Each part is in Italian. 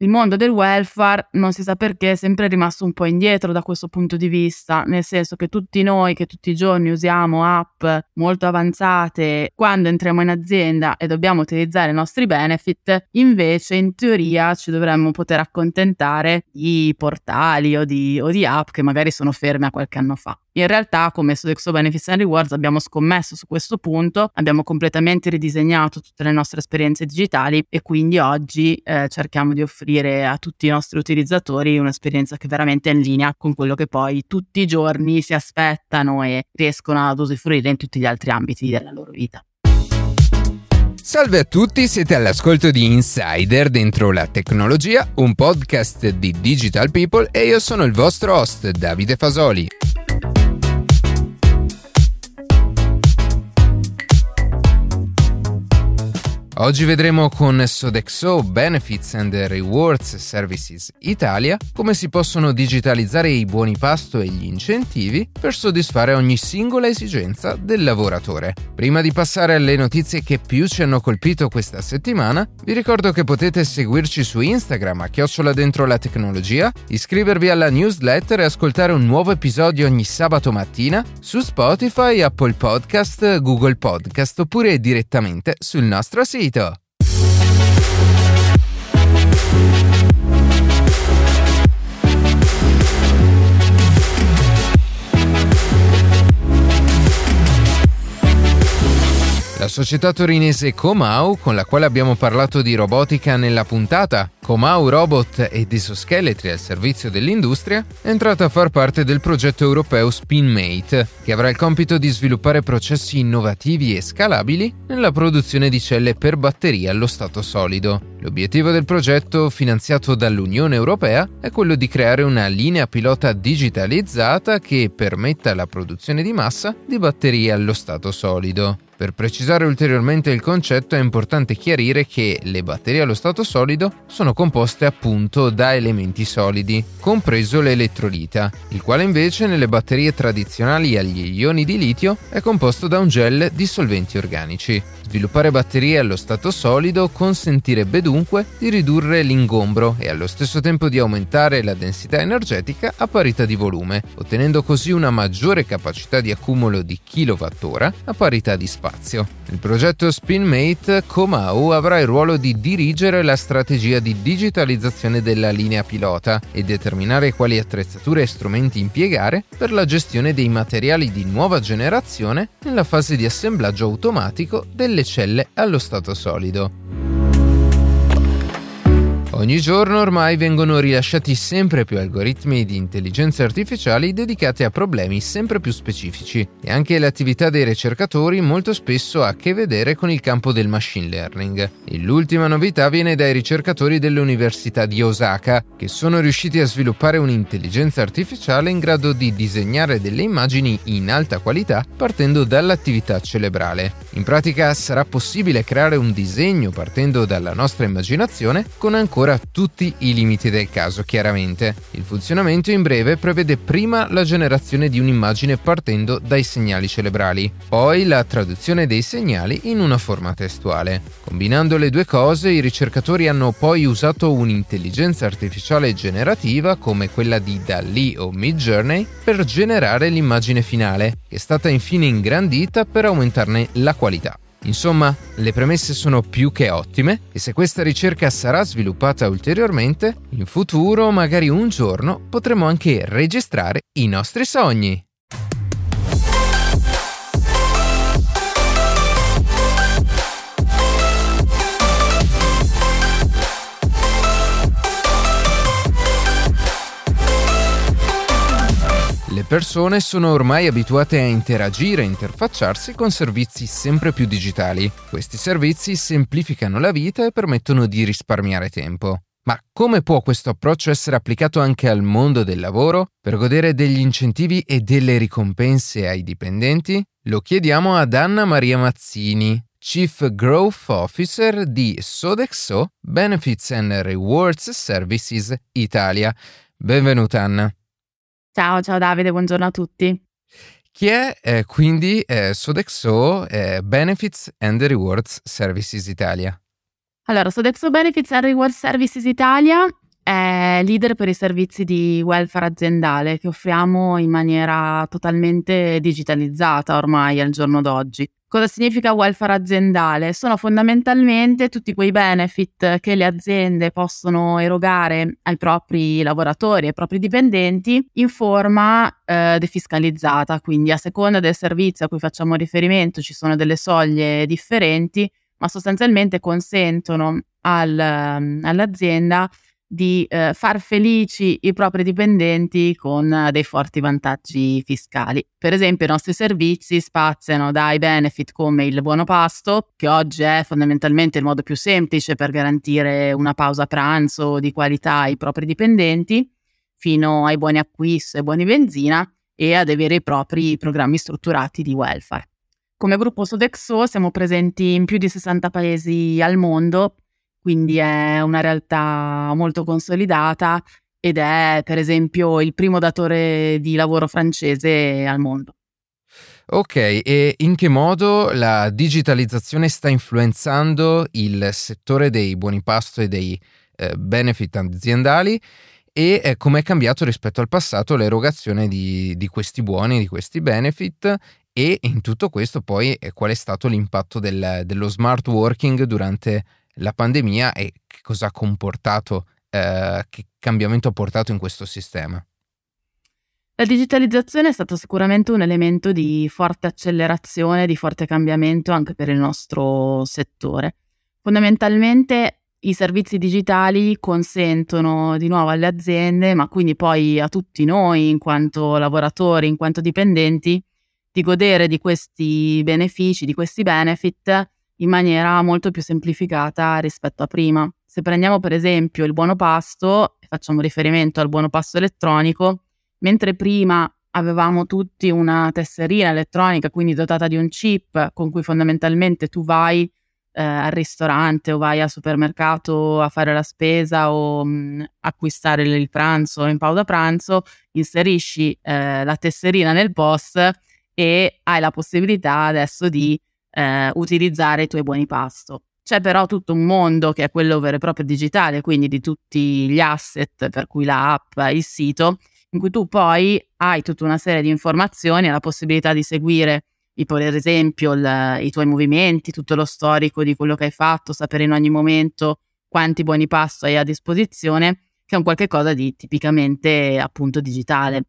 il mondo del welfare non si sa perché è sempre rimasto un po' indietro da questo punto di vista, nel senso che tutti noi che tutti i giorni usiamo app molto avanzate, quando entriamo in azienda e dobbiamo utilizzare i nostri benefit, invece in teoria ci dovremmo poter accontentare di portali o di, o di app che magari sono ferme a qualche anno fa. In realtà, come Sodexo Benefits and Rewards, abbiamo scommesso su questo punto, abbiamo completamente ridisegnato tutte le nostre esperienze digitali e quindi oggi eh, cerchiamo di offrire a tutti i nostri utilizzatori un'esperienza che veramente è in linea con quello che poi tutti i giorni si aspettano e riescono ad usufruire in tutti gli altri ambiti della loro vita. Salve a tutti, siete all'ascolto di Insider dentro la tecnologia, un podcast di Digital People e io sono il vostro host Davide Fasoli. Oggi vedremo con Sodexo Benefits and Rewards Services Italia come si possono digitalizzare i buoni pasto e gli incentivi per soddisfare ogni singola esigenza del lavoratore. Prima di passare alle notizie che più ci hanno colpito questa settimana, vi ricordo che potete seguirci su Instagram a chiocciola dentro la tecnologia, iscrivervi alla newsletter e ascoltare un nuovo episodio ogni sabato mattina su Spotify, Apple Podcast, Google Podcast oppure direttamente sul nostro sito sito. La società torinese Comau, con la quale abbiamo parlato di robotica nella puntata, Comau Robot ed esoscheletri al servizio dell'industria, è entrata a far parte del progetto europeo SpinMate, che avrà il compito di sviluppare processi innovativi e scalabili nella produzione di celle per batterie allo stato solido. L'obiettivo del progetto, finanziato dall'Unione Europea, è quello di creare una linea pilota digitalizzata che permetta la produzione di massa di batterie allo stato solido. Per precisare ulteriormente il concetto è importante chiarire che le batterie allo stato solido sono composte appunto da elementi solidi, compreso l'elettrolita, il quale invece nelle batterie tradizionali agli ioni di litio è composto da un gel di solventi organici. Sviluppare batterie allo stato solido consentirebbe dunque di ridurre l'ingombro e allo stesso tempo di aumentare la densità energetica a parità di volume, ottenendo così una maggiore capacità di accumulo di kilowattora a parità di spazio. Il progetto SpinMate Comau avrà il ruolo di dirigere la strategia di digitalizzazione della linea pilota e determinare quali attrezzature e strumenti impiegare per la gestione dei materiali di nuova generazione nella fase di assemblaggio automatico delle celle allo stato solido. Ogni giorno ormai vengono rilasciati sempre più algoritmi di intelligenza artificiali dedicati a problemi sempre più specifici e anche l'attività dei ricercatori molto spesso ha a che vedere con il campo del machine learning. E l'ultima novità viene dai ricercatori dell'Università di Osaka, che sono riusciti a sviluppare un'intelligenza artificiale in grado di disegnare delle immagini in alta qualità partendo dall'attività cerebrale. In pratica sarà possibile creare un disegno partendo dalla nostra immaginazione con ancora ancora tutti i limiti del caso, chiaramente. Il funzionamento in breve prevede prima la generazione di un'immagine partendo dai segnali cerebrali, poi la traduzione dei segnali in una forma testuale. Combinando le due cose, i ricercatori hanno poi usato un'intelligenza artificiale generativa come quella di DALI o Midjourney per generare l'immagine finale, che è stata infine ingrandita per aumentarne la qualità. Insomma, le premesse sono più che ottime e se questa ricerca sarà sviluppata ulteriormente, in futuro, magari un giorno, potremo anche registrare i nostri sogni. Persone sono ormai abituate a interagire e interfacciarsi con servizi sempre più digitali. Questi servizi semplificano la vita e permettono di risparmiare tempo. Ma come può questo approccio essere applicato anche al mondo del lavoro per godere degli incentivi e delle ricompense ai dipendenti? Lo chiediamo ad Anna Maria Mazzini, Chief Growth Officer di Sodexo Benefits and Rewards Services Italia. Benvenuta Anna. Ciao, ciao Davide, buongiorno a tutti. Chi è eh, quindi eh, Sodexo eh, Benefits and Rewards Services Italia? Allora, Sodexo Benefits and Reward Services Italia è leader per i servizi di welfare aziendale che offriamo in maniera totalmente digitalizzata ormai al giorno d'oggi. Cosa significa welfare aziendale? Sono fondamentalmente tutti quei benefit che le aziende possono erogare ai propri lavoratori, ai propri dipendenti in forma eh, defiscalizzata, quindi a seconda del servizio a cui facciamo riferimento ci sono delle soglie differenti, ma sostanzialmente consentono al, all'azienda di eh, far felici i propri dipendenti con eh, dei forti vantaggi fiscali. Per esempio, i nostri servizi spaziano dai benefit come il buono pasto, che oggi è fondamentalmente il modo più semplice per garantire una pausa pranzo di qualità ai propri dipendenti, fino ai buoni acquisto e buoni benzina e ad avere i propri programmi strutturati di welfare. Come gruppo Sodexo siamo presenti in più di 60 paesi al mondo quindi è una realtà molto consolidata ed è per esempio il primo datore di lavoro francese al mondo. Ok, e in che modo la digitalizzazione sta influenzando il settore dei buoni pasto e dei eh, benefit aziendali e eh, come è cambiato rispetto al passato l'erogazione di, di, questi buoni, di questi benefit e in tutto questo poi eh, qual è stato l'impatto del, dello smart working durante la pandemia e che cosa ha comportato, eh, che cambiamento ha portato in questo sistema? La digitalizzazione è stato sicuramente un elemento di forte accelerazione, di forte cambiamento anche per il nostro settore. Fondamentalmente i servizi digitali consentono di nuovo alle aziende, ma quindi poi a tutti noi in quanto lavoratori, in quanto dipendenti, di godere di questi benefici, di questi benefit in maniera molto più semplificata rispetto a prima. Se prendiamo per esempio il buono pasto, e facciamo riferimento al buono pasto elettronico, mentre prima avevamo tutti una tesserina elettronica, quindi dotata di un chip con cui fondamentalmente tu vai eh, al ristorante o vai al supermercato a fare la spesa o mh, mm, acquistare il pranzo in pausa pranzo, inserisci eh, la tesserina nel POS e hai la possibilità adesso di eh, utilizzare i tuoi buoni pasto. C'è però tutto un mondo che è quello vero e proprio digitale, quindi di tutti gli asset, per cui l'app, il sito, in cui tu poi hai tutta una serie di informazioni, hai la possibilità di seguire, per esempio, il, i tuoi movimenti, tutto lo storico di quello che hai fatto, sapere in ogni momento quanti buoni pasto hai a disposizione, che è un qualche cosa di tipicamente appunto digitale.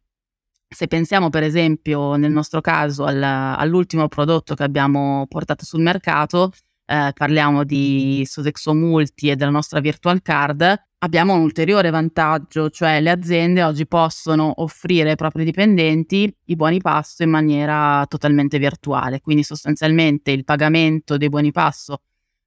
Se pensiamo per esempio nel nostro caso al, all'ultimo prodotto che abbiamo portato sul mercato, eh, parliamo di Sodexo Multi e della nostra virtual card, abbiamo un ulteriore vantaggio, cioè le aziende oggi possono offrire ai propri dipendenti i buoni pasto in maniera totalmente virtuale, quindi sostanzialmente il pagamento dei buoni pasto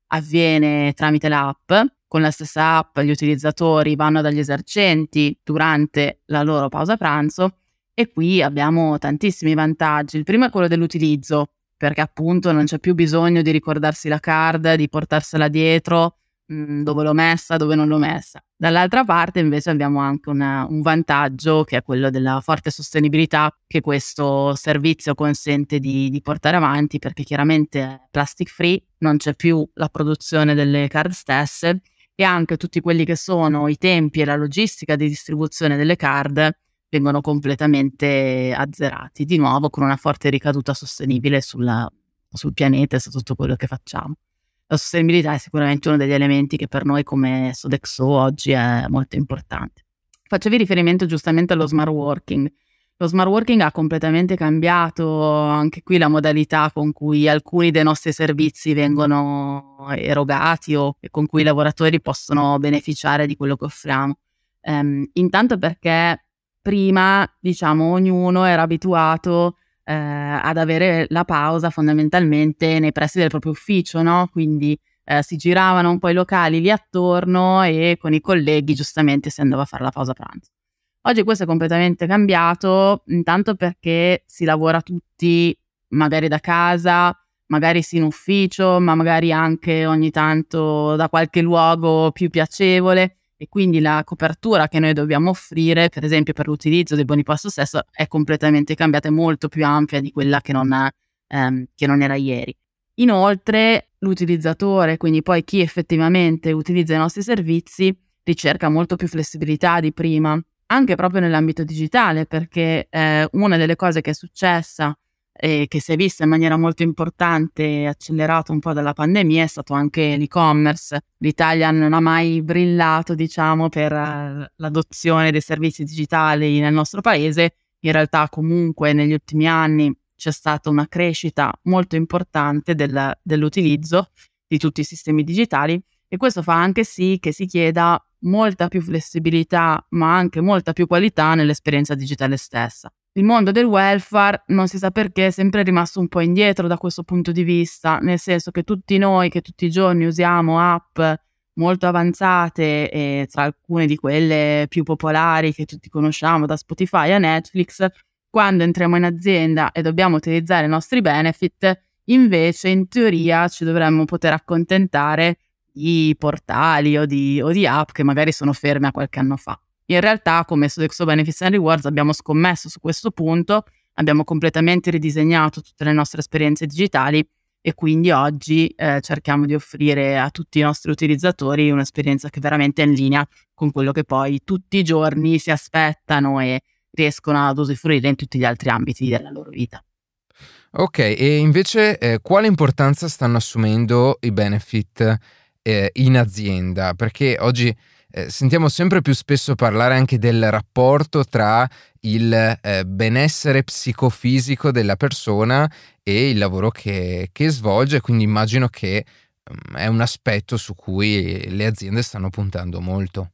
avviene tramite l'app. Con la stessa app gli utilizzatori vanno dagli esercenti durante la loro pausa pranzo e qui abbiamo tantissimi vantaggi. Il primo è quello dell'utilizzo, perché appunto non c'è più bisogno di ricordarsi la card, di portarsela dietro, mm, dove l'ho messa, dove non l'ho messa. Dall'altra parte invece abbiamo anche una, un vantaggio che è quello della forte sostenibilità che questo servizio consente di, di portare avanti, perché chiaramente è plastic free, non c'è più la produzione delle card stesse e anche tutti quelli che sono i tempi e la logistica di distribuzione delle card vengono completamente azzerati, di nuovo con una forte ricaduta sostenibile sulla, sul pianeta e su tutto quello che facciamo. La sostenibilità è sicuramente uno degli elementi che per noi come Sodexo oggi è molto importante. Facevi riferimento giustamente allo smart working. Lo smart working ha completamente cambiato anche qui la modalità con cui alcuni dei nostri servizi vengono erogati o con cui i lavoratori possono beneficiare di quello che offriamo. Um, intanto perché prima, diciamo, ognuno era abituato eh, ad avere la pausa fondamentalmente nei pressi del proprio ufficio, no? Quindi eh, si giravano un po' i locali lì attorno e con i colleghi giustamente si andava a fare la pausa pranzo. Oggi questo è completamente cambiato, intanto perché si lavora tutti magari da casa, magari sì in ufficio, ma magari anche ogni tanto da qualche luogo più piacevole e quindi la copertura che noi dobbiamo offrire, per esempio per l'utilizzo del buoni pasto stesso, è completamente cambiata, è molto più ampia di quella che non, ehm, che non era ieri. Inoltre l'utilizzatore, quindi poi chi effettivamente utilizza i nostri servizi, ricerca molto più flessibilità di prima, anche proprio nell'ambito digitale, perché eh, una delle cose che è successa e che si è vista in maniera molto importante e accelerata un po' dalla pandemia è stato anche l'e-commerce. L'Italia non ha mai brillato, diciamo, per uh, l'adozione dei servizi digitali nel nostro paese. In realtà, comunque, negli ultimi anni c'è stata una crescita molto importante del, dell'utilizzo di tutti i sistemi digitali e questo fa anche sì che si chieda molta più flessibilità, ma anche molta più qualità nell'esperienza digitale stessa il mondo del welfare non si sa perché è sempre rimasto un po' indietro da questo punto di vista, nel senso che tutti noi che tutti i giorni usiamo app molto avanzate e tra alcune di quelle più popolari che tutti conosciamo da Spotify a Netflix, quando entriamo in azienda e dobbiamo utilizzare i nostri benefit, invece in teoria ci dovremmo poter accontentare di portali o di, o di app che magari sono ferme a qualche anno fa. In realtà, come Sodexo Benefits and Rewards, abbiamo scommesso su questo punto, abbiamo completamente ridisegnato tutte le nostre esperienze digitali e quindi oggi eh, cerchiamo di offrire a tutti i nostri utilizzatori un'esperienza che veramente è in linea con quello che poi tutti i giorni si aspettano e riescono ad usufruire in tutti gli altri ambiti della loro vita. Ok, e invece eh, quale importanza stanno assumendo i benefit eh, in azienda? Perché oggi eh, sentiamo sempre più spesso parlare anche del rapporto tra il eh, benessere psicofisico della persona e il lavoro che, che svolge, quindi immagino che um, è un aspetto su cui le aziende stanno puntando molto.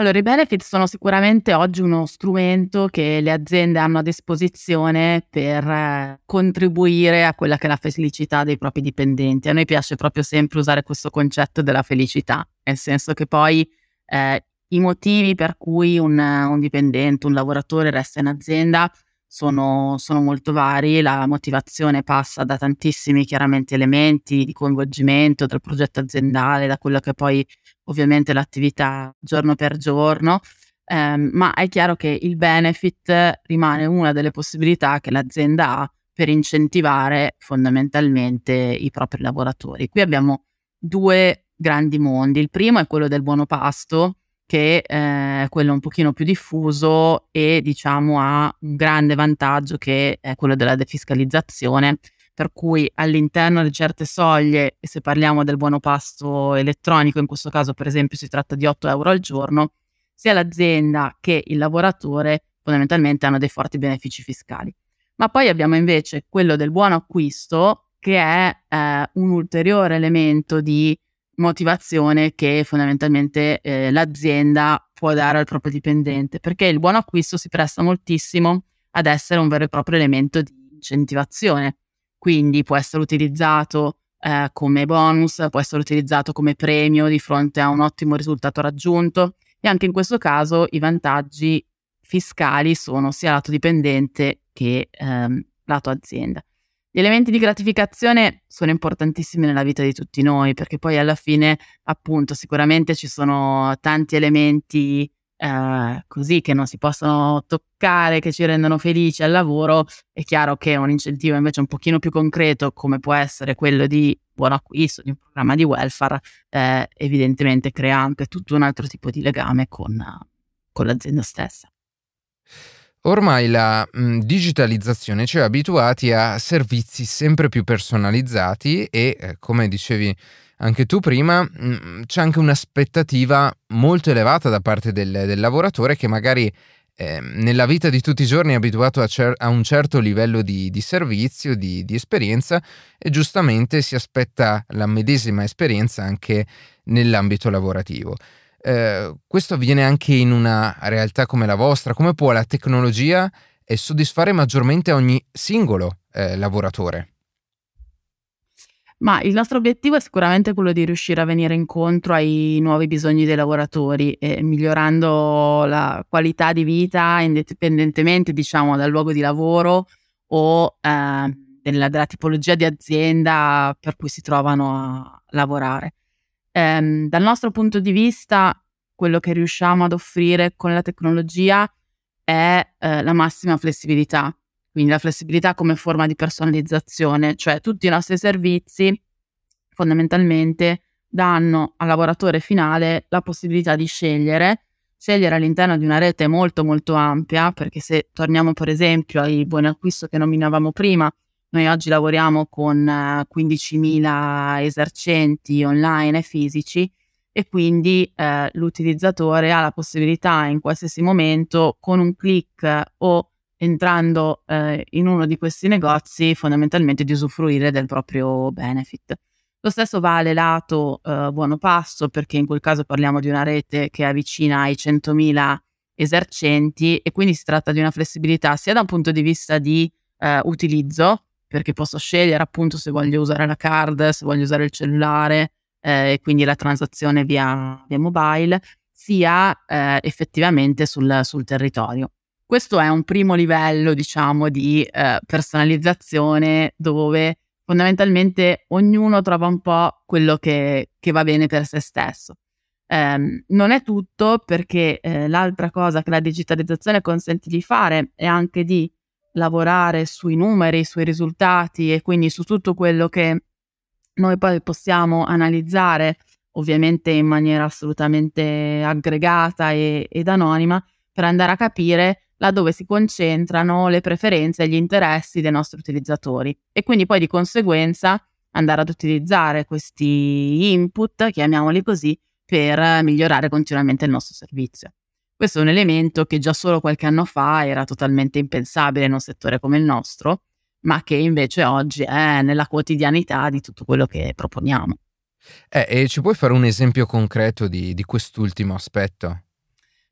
Allora, i benefit sono sicuramente oggi uno strumento che le aziende hanno a disposizione per eh, contribuire a quella che è la felicità dei propri dipendenti. A noi piace proprio sempre usare questo concetto della felicità, nel senso che poi eh, i motivi per cui un, un, dipendente, un lavoratore resta in azienda sono, sono molto vari, la motivazione passa da tantissimi chiaramente elementi di coinvolgimento del progetto aziendale, da quello che poi ovviamente l'attività giorno per giorno, ehm, ma è chiaro che il benefit rimane una delle possibilità che l'azienda ha per incentivare fondamentalmente i propri lavoratori. Qui abbiamo due grandi mondi. Il primo è quello del buono pasto, che eh, è quello un pochino più diffuso e diciamo ha un grande vantaggio che è quello della defiscalizzazione per cui all'interno di certe soglie, e se parliamo del buono pasto elettronico, in questo caso per esempio si tratta di 8 euro al giorno, sia l'azienda che il lavoratore fondamentalmente hanno dei forti benefici fiscali. Ma poi abbiamo invece quello del buono acquisto, che è eh, un ulteriore elemento di motivazione che fondamentalmente eh, l'azienda può dare al proprio dipendente, perché il buono acquisto si presta moltissimo ad essere un vero e proprio elemento di incentivazione quindi può essere utilizzato eh, come bonus, può essere utilizzato come premio di fronte a un ottimo risultato raggiunto e anche in questo caso i vantaggi fiscali sono sia lato dipendente che ehm, lato azienda. Gli elementi di gratificazione sono importantissimi nella vita di tutti noi perché poi alla fine appunto sicuramente ci sono tanti elementi eh, così che non si possono toccare, che ci rendono felici al lavoro, è chiaro che un incentivo invece un pochino più concreto, come può essere quello di buon acquisto, di un programma di welfare, eh, evidentemente crea anche tutto un altro tipo di legame con, con l'azienda stessa. Ormai la mh, digitalizzazione ci ha abituati a servizi sempre più personalizzati e, eh, come dicevi anche tu prima, mm, c'è anche un'aspettativa molto elevata da parte del, del lavoratore che magari eh, nella vita di tutti i giorni è abituato a, cer- a un certo livello di, di servizio, di, di, esperienza e giustamente si aspetta la medesima esperienza anche nell'ambito lavorativo. Eh, questo avviene anche in una realtà come la vostra. Come può la tecnologia soddisfare maggiormente ogni singolo eh, lavoratore? Ma il nostro obiettivo è sicuramente quello di riuscire a venire incontro ai nuovi bisogni dei lavoratori, eh, migliorando la qualità di vita indipendentemente, diciamo, dal luogo di lavoro o eh, della, della, tipologia di azienda per cui si trovano a lavorare. Eh, dal nostro punto di vista, quello che riusciamo ad offrire con la tecnologia è eh, la massima flessibilità. Quindi la flessibilità come forma di personalizzazione, cioè tutti i nostri servizi fondamentalmente danno al lavoratore finale la possibilità di scegliere, scegliere all'interno di una rete molto molto ampia, perché se torniamo per esempio ai buoni acquisto che nominavamo prima, noi oggi lavoriamo con 15.000 eh, esercenti online e fisici e quindi eh, l'utilizzatore ha la possibilità in qualsiasi momento con un clic o entrando eh, in uno di questi negozi fondamentalmente di usufruire del proprio benefit. Lo stesso vale lato eh, buono passo perché in quel caso parliamo di una rete che è vicina ai 100.000 esercenti e quindi si tratta di una flessibilità sia da un punto di vista di eh, utilizzo perché posso scegliere appunto se voglio usare la card, se voglio usare il cellulare eh, e quindi la transazione via, via mobile, sia eh, effettivamente sul, sul territorio. Questo è un primo livello, diciamo, di eh, personalizzazione dove fondamentalmente ognuno trova un po' quello che, che va bene per se stesso. Eh, non è tutto perché eh, l'altra cosa che la digitalizzazione consente di fare è anche di lavorare sui numeri, sui risultati e quindi su tutto quello che noi poi possiamo analizzare, ovviamente in maniera assolutamente aggregata e, ed anonima, per andare a capire laddove si concentrano le preferenze e gli interessi dei nostri utilizzatori e quindi poi di conseguenza andare ad utilizzare questi input, chiamiamoli così, per migliorare continuamente il nostro servizio. Questo è un elemento che già solo qualche anno fa era totalmente impensabile in un settore come il nostro, ma che invece oggi è nella quotidianità di tutto quello che proponiamo. Eh, e ci puoi fare un esempio concreto di, di quest'ultimo aspetto?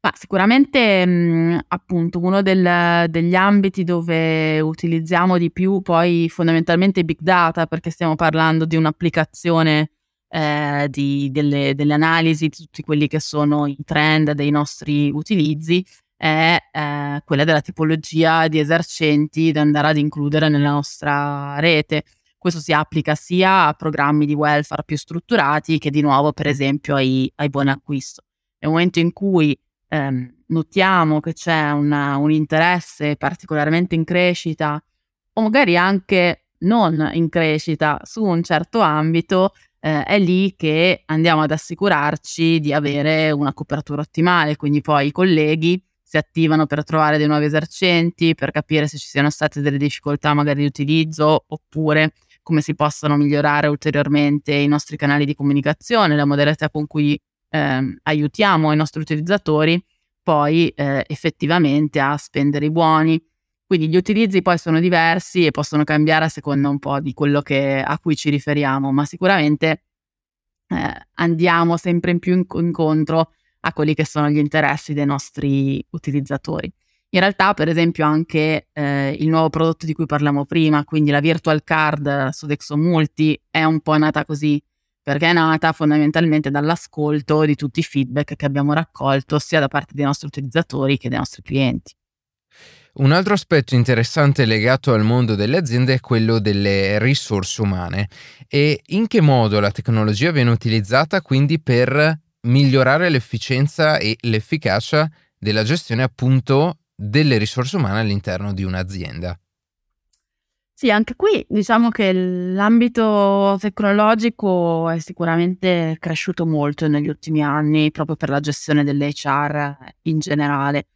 Ma sicuramente mh, appunto uno del, degli ambiti dove utilizziamo di più poi fondamentalmente big data perché stiamo parlando di un'applicazione eh, di, delle, delle, analisi di tutti quelli che sono i trend dei nostri utilizzi è eh, quella della tipologia di esercenti da andare ad includere nella nostra rete. Questo si applica sia a programmi di welfare più strutturati che di nuovo per esempio ai, ai buoni acquisto. Nel momento in cui ehm, notiamo che c'è una, un interesse particolarmente in crescita o magari anche non in crescita su un certo ambito, eh, è lì che andiamo ad assicurarci di avere una copertura ottimale, quindi poi i colleghi si attivano per trovare dei nuovi esercenti, per capire se ci siano state delle difficoltà magari di utilizzo oppure come si possono migliorare ulteriormente i nostri canali di comunicazione, la modalità con cui eh, aiutiamo i nostri utilizzatori poi eh, effettivamente a spendere i buoni. Quindi gli utilizzi poi sono diversi e possono cambiare a seconda un po' di quello che, a cui ci riferiamo, ma sicuramente eh, andiamo sempre in più in- incontro a quelli che sono gli interessi dei nostri utilizzatori. In realtà, per esempio, anche eh, il nuovo prodotto di cui parliamo prima, quindi la virtual card su Dexo Multi, è un po' nata così perché è nata fondamentalmente dall'ascolto di tutti i feedback che abbiamo raccolto sia da parte dei nostri utilizzatori che dei nostri clienti. Un altro aspetto interessante legato al mondo delle aziende è quello delle risorse umane e in che modo la tecnologia viene utilizzata quindi per migliorare l'efficienza e l'efficacia della gestione appunto delle risorse umane all'interno di un'azienda. Sì, anche qui diciamo che l'ambito tecnologico è sicuramente cresciuto molto negli ultimi anni proprio per la gestione dell'HR in generale.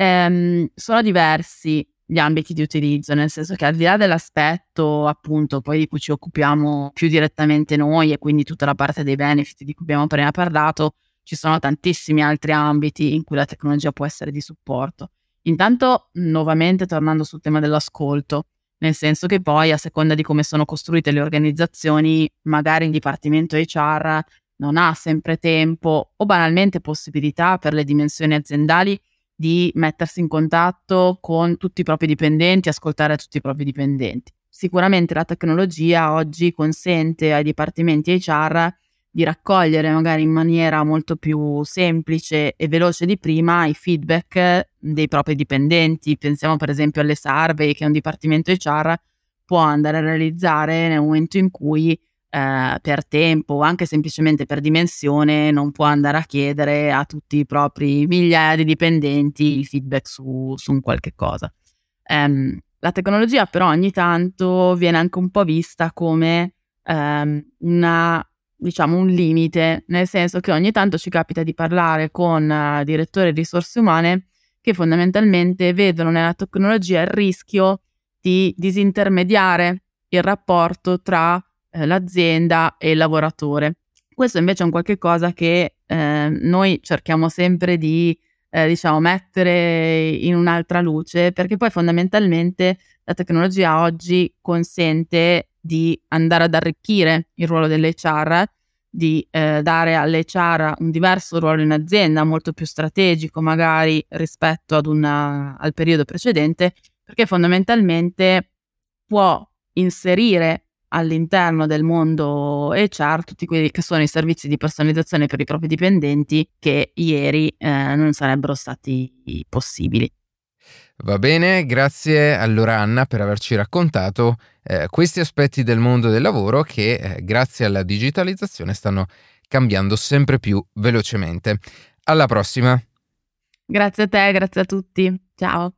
Ehm, sono diversi gli ambiti di utilizzo, nel senso che al di là dell'aspetto appunto poi di cui ci occupiamo più direttamente noi e quindi tutta la parte dei benefit di cui abbiamo appena parlato, ci sono tantissimi altri ambiti in cui la tecnologia può essere di supporto. Intanto, nuovamente tornando sul tema dell'ascolto, nel senso che poi a seconda di come sono costruite le organizzazioni, magari il dipartimento HR non ha sempre tempo o banalmente possibilità per le dimensioni aziendali di mettersi in contatto con tutti i propri dipendenti, ascoltare tutti i propri dipendenti. Sicuramente la tecnologia oggi consente ai dipartimenti HR di raccogliere magari in maniera molto più semplice e veloce di prima i feedback dei propri dipendenti. Pensiamo per esempio alle survey che un dipartimento HR può andare a realizzare nel momento in cui eh, per tempo o anche semplicemente per dimensione non può andare a chiedere a tutti i propri migliaia di dipendenti il feedback su, su un qualche cosa. Um, La tecnologia però ogni tanto viene anche un po' vista come ehm, una, diciamo, un limite, nel senso che ogni tanto ci capita di parlare con uh, direttori di risorse umane che fondamentalmente vedono nella tecnologia il rischio di disintermediare il rapporto tra eh, l'azienda e il lavoratore. Questo invece è un qualche cosa che eh, noi cerchiamo sempre di eh, diciamo mettere in un'altra luce perché poi fondamentalmente la tecnologia oggi consente di andare ad arricchire il ruolo dell'HR, di eh, dare all'HR un diverso ruolo in azienda, molto più strategico magari rispetto ad una, al periodo precedente, perché fondamentalmente può inserire all'interno del mondo HR tutti quelli che sono i servizi di personalizzazione per i propri dipendenti che ieri eh, non sarebbero stati possibili. Va bene, grazie allora Anna per averci raccontato eh, questi aspetti del mondo del lavoro che eh, grazie alla digitalizzazione stanno cambiando sempre più velocemente. Alla prossima. Grazie a te, grazie a tutti. Ciao.